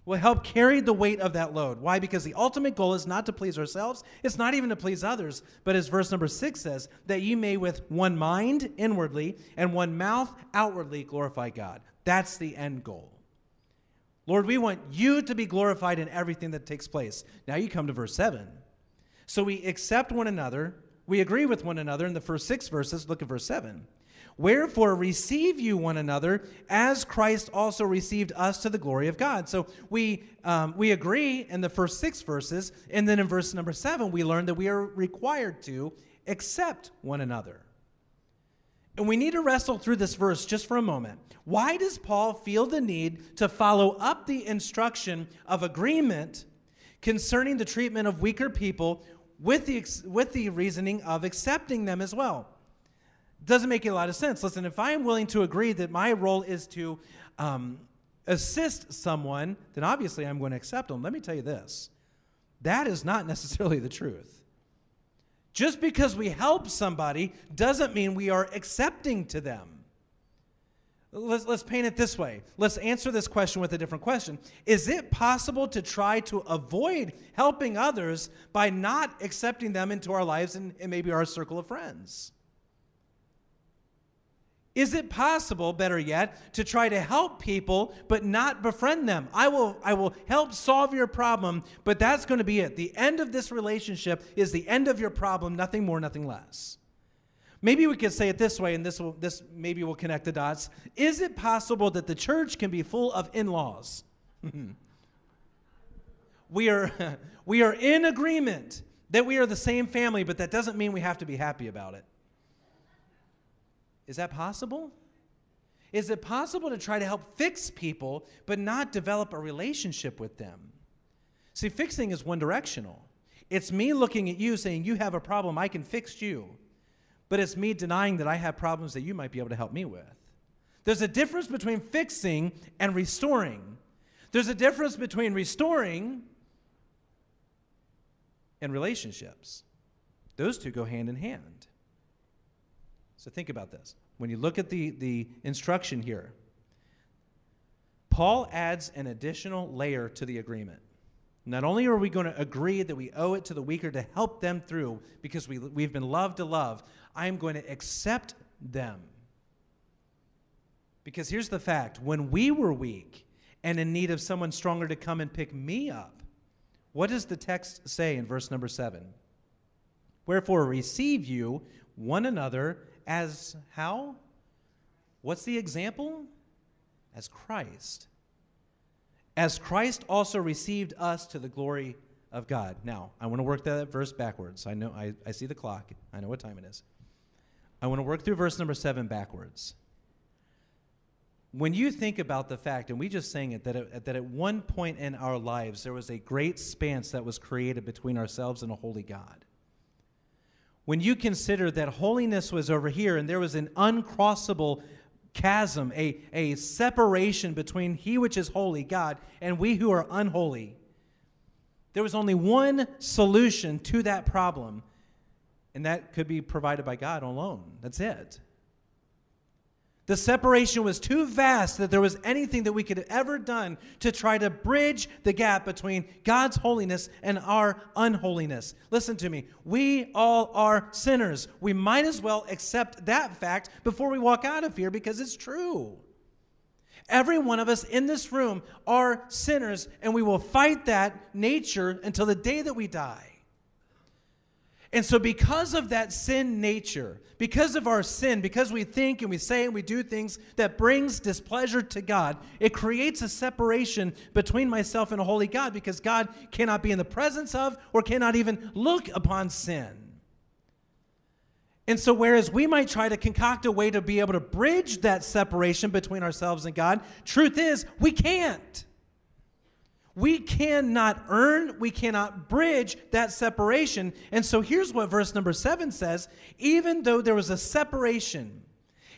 will help carry the weight of that load. Why? Because the ultimate goal is not to please ourselves, it's not even to please others, but as verse number six says, that you may with one mind inwardly and one mouth outwardly glorify God. That's the end goal. Lord, we want you to be glorified in everything that takes place. Now you come to verse 7. So we accept one another, we agree with one another in the first six verses. Look at verse 7. Wherefore, receive you one another as Christ also received us to the glory of God. So we, um, we agree in the first six verses. And then in verse number seven, we learn that we are required to accept one another. And we need to wrestle through this verse just for a moment. Why does Paul feel the need to follow up the instruction of agreement concerning the treatment of weaker people with the, with the reasoning of accepting them as well? doesn't make a lot of sense. Listen, if I am willing to agree that my role is to um, assist someone, then obviously I'm going to accept them. Let me tell you this that is not necessarily the truth. Just because we help somebody doesn't mean we are accepting to them. Let's, let's paint it this way. Let's answer this question with a different question. Is it possible to try to avoid helping others by not accepting them into our lives and, and maybe our circle of friends? Is it possible, better yet, to try to help people but not befriend them? I will, I will help solve your problem, but that's going to be it. The end of this relationship is the end of your problem, nothing more, nothing less. Maybe we could say it this way, and this, will, this maybe will connect the dots. Is it possible that the church can be full of in laws? [LAUGHS] we, are, [LAUGHS] we are in agreement that we are the same family, but that doesn't mean we have to be happy about it. Is that possible? Is it possible to try to help fix people but not develop a relationship with them? See, fixing is one directional. It's me looking at you saying, You have a problem, I can fix you. But it's me denying that I have problems that you might be able to help me with. There's a difference between fixing and restoring. There's a difference between restoring and relationships. Those two go hand in hand. So think about this. When you look at the, the instruction here, Paul adds an additional layer to the agreement. Not only are we going to agree that we owe it to the weaker to help them through because we, we've been loved to love, I am going to accept them. Because here's the fact when we were weak and in need of someone stronger to come and pick me up, what does the text say in verse number seven? Wherefore, receive you one another as how? What's the example? As Christ. As Christ also received us to the glory of God. Now, I want to work that verse backwards. I know I, I see the clock. I know what time it is. I want to work through verse number seven backwards. When you think about the fact, and we just sang it, that at, that at one point in our lives there was a great span that was created between ourselves and a holy God. When you consider that holiness was over here and there was an uncrossable chasm, a, a separation between He which is holy, God, and we who are unholy, there was only one solution to that problem, and that could be provided by God alone. That's it. The separation was too vast that there was anything that we could have ever done to try to bridge the gap between God's holiness and our unholiness. Listen to me. We all are sinners. We might as well accept that fact before we walk out of here because it's true. Every one of us in this room are sinners, and we will fight that nature until the day that we die. And so, because of that sin nature, because of our sin, because we think and we say and we do things that brings displeasure to God, it creates a separation between myself and a holy God because God cannot be in the presence of or cannot even look upon sin. And so, whereas we might try to concoct a way to be able to bridge that separation between ourselves and God, truth is, we can't. We cannot earn, we cannot bridge that separation. And so here's what verse number seven says even though there was a separation,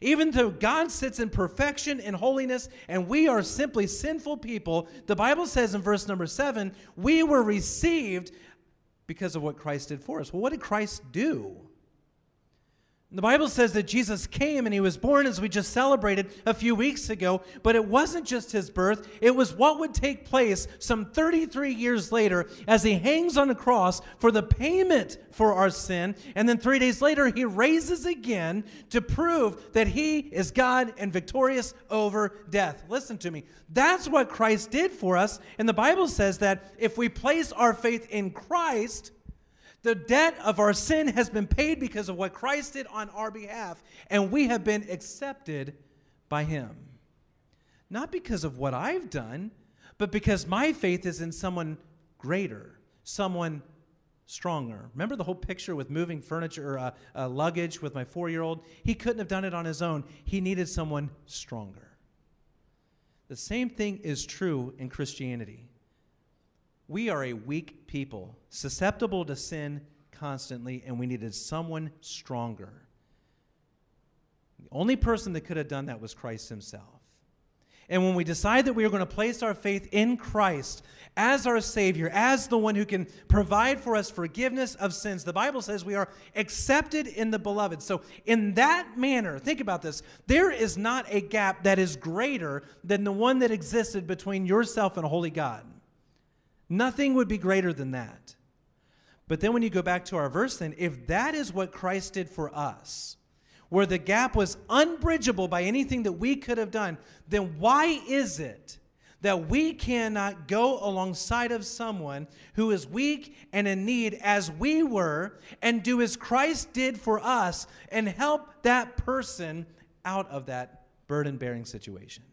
even though God sits in perfection and holiness and we are simply sinful people, the Bible says in verse number seven, we were received because of what Christ did for us. Well, what did Christ do? The Bible says that Jesus came and he was born as we just celebrated a few weeks ago, but it wasn't just his birth, it was what would take place some 33 years later as he hangs on a cross for the payment for our sin. And then three days later, he raises again to prove that he is God and victorious over death. Listen to me. That's what Christ did for us. And the Bible says that if we place our faith in Christ, the debt of our sin has been paid because of what Christ did on our behalf, and we have been accepted by Him. Not because of what I've done, but because my faith is in someone greater, someone stronger. Remember the whole picture with moving furniture or uh, uh, luggage with my four year old? He couldn't have done it on his own, he needed someone stronger. The same thing is true in Christianity. We are a weak people, susceptible to sin constantly, and we needed someone stronger. The only person that could have done that was Christ himself. And when we decide that we are going to place our faith in Christ as our Savior, as the one who can provide for us forgiveness of sins, the Bible says we are accepted in the beloved. So, in that manner, think about this there is not a gap that is greater than the one that existed between yourself and a holy God. Nothing would be greater than that. But then when you go back to our verse, then, if that is what Christ did for us, where the gap was unbridgeable by anything that we could have done, then why is it that we cannot go alongside of someone who is weak and in need as we were and do as Christ did for us and help that person out of that burden bearing situation?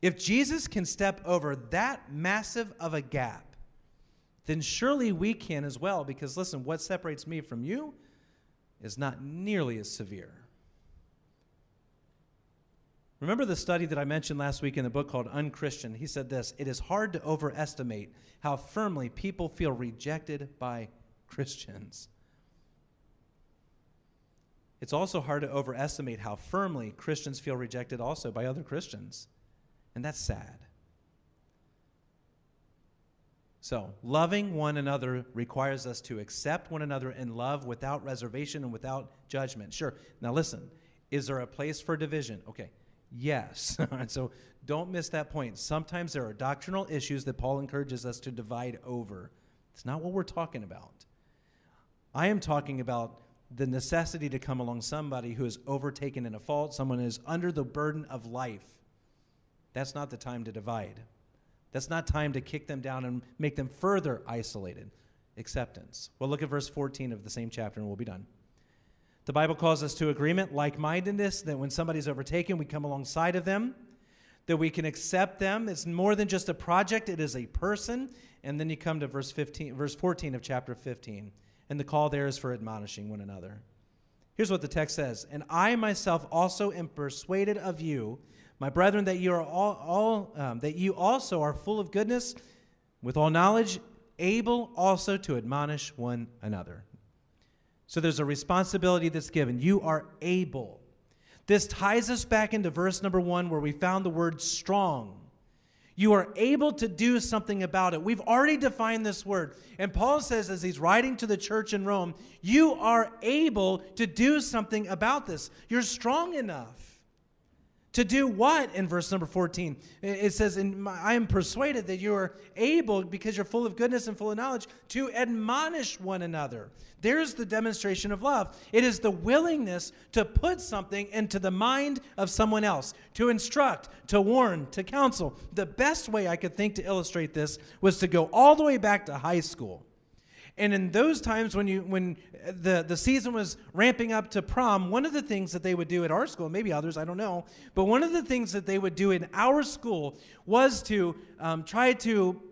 If Jesus can step over that massive of a gap, then surely we can as well, because listen, what separates me from you is not nearly as severe. Remember the study that I mentioned last week in the book called Unchristian? He said this It is hard to overestimate how firmly people feel rejected by Christians. It's also hard to overestimate how firmly Christians feel rejected also by other Christians. And that's sad. So, loving one another requires us to accept one another in love without reservation and without judgment. Sure. Now, listen is there a place for division? Okay. Yes. [LAUGHS] so don't miss that point. Sometimes there are doctrinal issues that Paul encourages us to divide over. It's not what we're talking about. I am talking about the necessity to come along somebody who is overtaken in a fault, someone who is under the burden of life. That's not the time to divide. That's not time to kick them down and make them further isolated. Acceptance. Well, look at verse 14 of the same chapter and we'll be done. The Bible calls us to agreement, like mindedness, that when somebody's overtaken, we come alongside of them, that we can accept them. It's more than just a project, it is a person. And then you come to verse 15, verse 14 of chapter 15. And the call there is for admonishing one another. Here's what the text says And I myself also am persuaded of you, my brethren, that you are all, all um, that you also are full of goodness, with all knowledge, able also to admonish one another. So there's a responsibility that's given. You are able. This ties us back into verse number one where we found the word strong. You are able to do something about it. We've already defined this word. And Paul says, as he's writing to the church in Rome, you are able to do something about this. You're strong enough. To do what in verse number 14? It says, I am persuaded that you are able, because you're full of goodness and full of knowledge, to admonish one another. There's the demonstration of love. It is the willingness to put something into the mind of someone else, to instruct, to warn, to counsel. The best way I could think to illustrate this was to go all the way back to high school. And in those times when you when the, the season was ramping up to prom, one of the things that they would do at our school, maybe others, I don't know, but one of the things that they would do in our school was to um, try to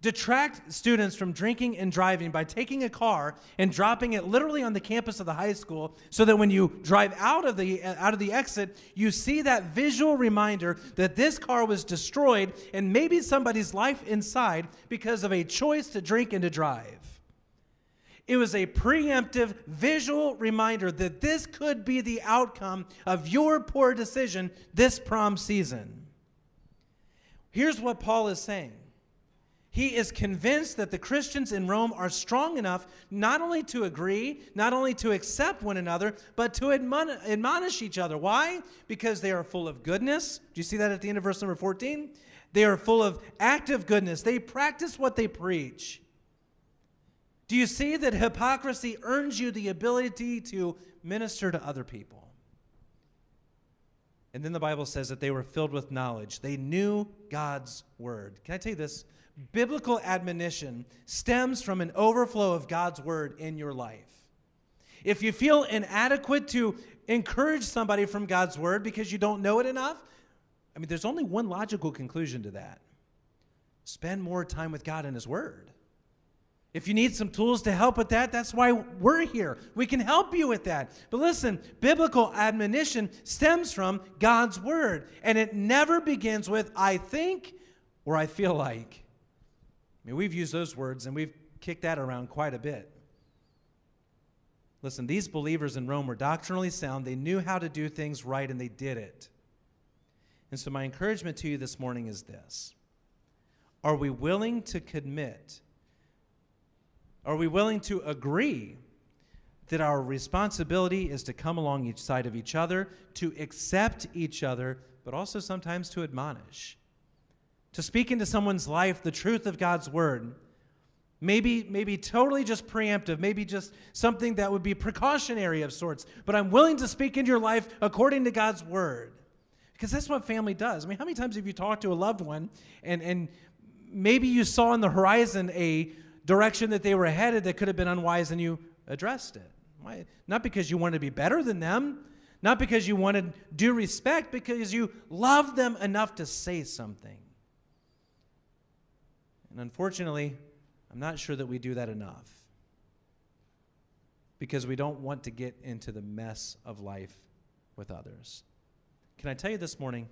detract students from drinking and driving by taking a car and dropping it literally on the campus of the high school so that when you drive out of the out of the exit you see that visual reminder that this car was destroyed and maybe somebody's life inside because of a choice to drink and to drive it was a preemptive visual reminder that this could be the outcome of your poor decision this prom season. Here's what Paul is saying. He is convinced that the Christians in Rome are strong enough not only to agree, not only to accept one another, but to admon- admonish each other. Why? Because they are full of goodness. Do you see that at the end of verse number 14? They are full of active goodness. They practice what they preach. Do you see that hypocrisy earns you the ability to minister to other people? And then the Bible says that they were filled with knowledge. They knew God's word. Can I tell you this? Biblical admonition stems from an overflow of God's word in your life. If you feel inadequate to encourage somebody from God's word because you don't know it enough, I mean, there's only one logical conclusion to that spend more time with God and His word. If you need some tools to help with that, that's why we're here. We can help you with that. But listen, biblical admonition stems from God's word, and it never begins with, I think or I feel like. I mean, we've used those words and we've kicked that around quite a bit. Listen, these believers in Rome were doctrinally sound. They knew how to do things right and they did it. And so, my encouragement to you this morning is this Are we willing to commit? Are we willing to agree that our responsibility is to come along each side of each other, to accept each other, but also sometimes to admonish? To speak into someone's life the truth of God's word. Maybe, maybe totally just preemptive, maybe just something that would be precautionary of sorts, but I'm willing to speak into your life according to God's word. Because that's what family does. I mean, how many times have you talked to a loved one and, and maybe you saw on the horizon a direction that they were headed that could have been unwise and you addressed it. Why? Not because you wanted to be better than them, not because you wanted due respect, because you loved them enough to say something. And unfortunately, I'm not sure that we do that enough because we don't want to get into the mess of life with others. Can I tell you this morning?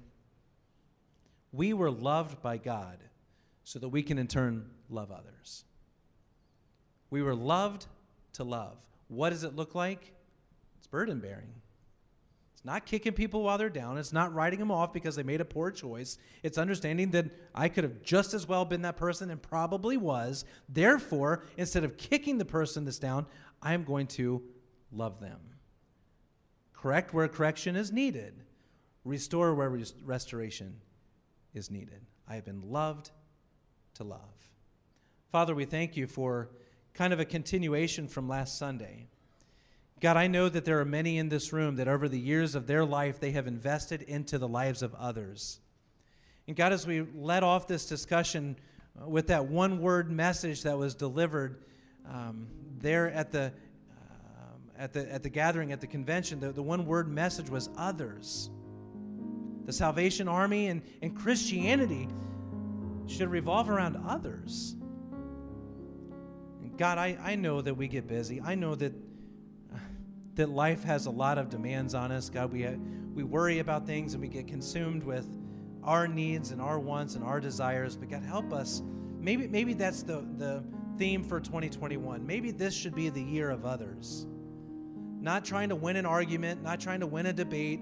We were loved by God so that we can in turn love others. We were loved to love. What does it look like? It's burden bearing. It's not kicking people while they're down. It's not writing them off because they made a poor choice. It's understanding that I could have just as well been that person and probably was. Therefore, instead of kicking the person that's down, I am going to love them. Correct where correction is needed. restore where res- restoration is needed. I have been loved to love. Father, we thank you for kind of a continuation from last Sunday. God, I know that there are many in this room that over the years of their life, they have invested into the lives of others. And God, as we let off this discussion uh, with that one word message that was delivered um, there at the, um, at, the, at the gathering, at the convention, the, the one word message was others. The Salvation Army and, and Christianity should revolve around others. God, I, I know that we get busy. I know that that life has a lot of demands on us. God, we, we worry about things and we get consumed with our needs and our wants and our desires. But God, help us. Maybe, maybe that's the, the theme for 2021. Maybe this should be the year of others. Not trying to win an argument, not trying to win a debate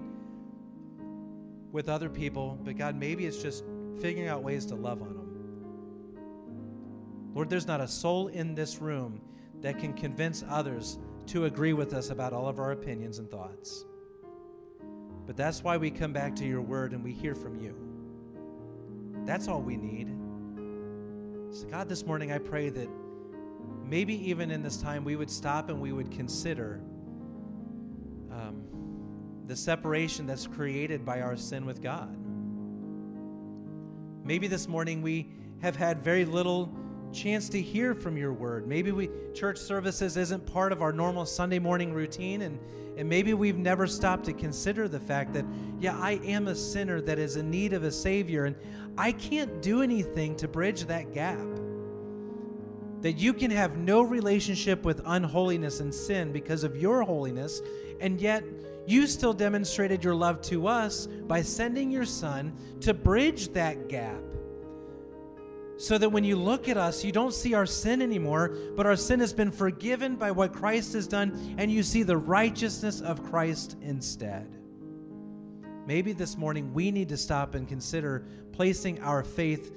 with other people, but God, maybe it's just figuring out ways to love on them. Lord, there's not a soul in this room that can convince others to agree with us about all of our opinions and thoughts. But that's why we come back to your word and we hear from you. That's all we need. So, God, this morning I pray that maybe even in this time we would stop and we would consider um, the separation that's created by our sin with God. Maybe this morning we have had very little chance to hear from your word. Maybe we church services isn't part of our normal Sunday morning routine and and maybe we've never stopped to consider the fact that yeah, I am a sinner that is in need of a savior and I can't do anything to bridge that gap. That you can have no relationship with unholiness and sin because of your holiness and yet you still demonstrated your love to us by sending your son to bridge that gap so that when you look at us, you don't see our sin anymore, but our sin has been forgiven by what Christ has done, and you see the righteousness of Christ instead. Maybe this morning we need to stop and consider placing our faith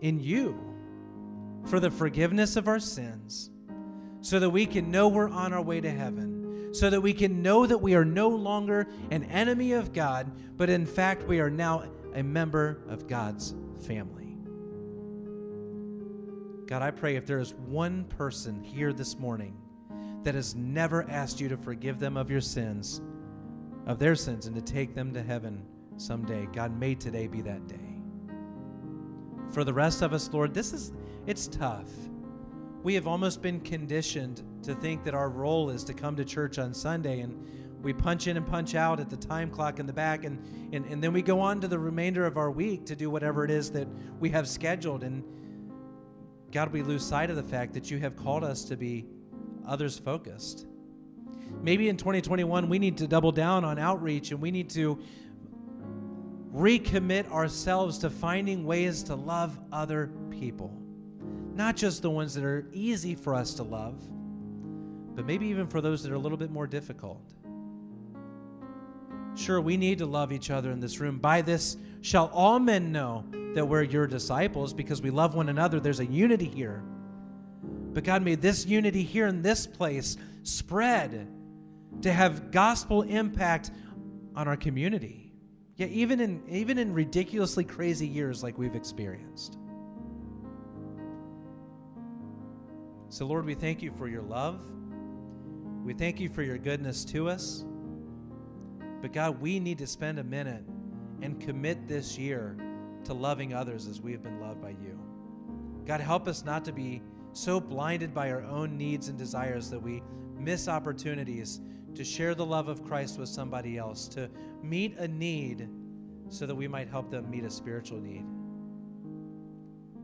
in you for the forgiveness of our sins, so that we can know we're on our way to heaven, so that we can know that we are no longer an enemy of God, but in fact we are now a member of God's family. God, I pray if there is one person here this morning that has never asked you to forgive them of your sins, of their sins, and to take them to heaven someday, God, may today be that day. For the rest of us, Lord, this is, it's tough. We have almost been conditioned to think that our role is to come to church on Sunday and we punch in and punch out at the time clock in the back and, and, and then we go on to the remainder of our week to do whatever it is that we have scheduled and God, we lose sight of the fact that you have called us to be others focused. Maybe in 2021, we need to double down on outreach and we need to recommit ourselves to finding ways to love other people. Not just the ones that are easy for us to love, but maybe even for those that are a little bit more difficult. Sure, we need to love each other in this room. By this shall all men know that we're your disciples because we love one another. There's a unity here. But God made this unity here in this place spread to have gospel impact on our community. Yeah, even in even in ridiculously crazy years like we've experienced. So Lord, we thank you for your love. We thank you for your goodness to us. But God, we need to spend a minute and commit this year to loving others as we have been loved by you. God, help us not to be so blinded by our own needs and desires that we miss opportunities to share the love of Christ with somebody else, to meet a need so that we might help them meet a spiritual need.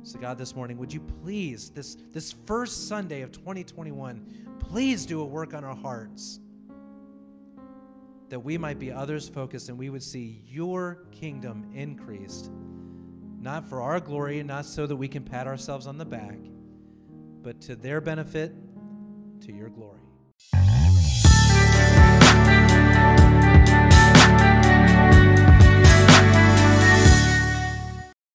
So, God, this morning, would you please, this, this first Sunday of 2021, please do a work on our hearts that we might be others focused and we would see your kingdom increased, not for our glory, not so that we can pat ourselves on the back, but to their benefit, to your glory.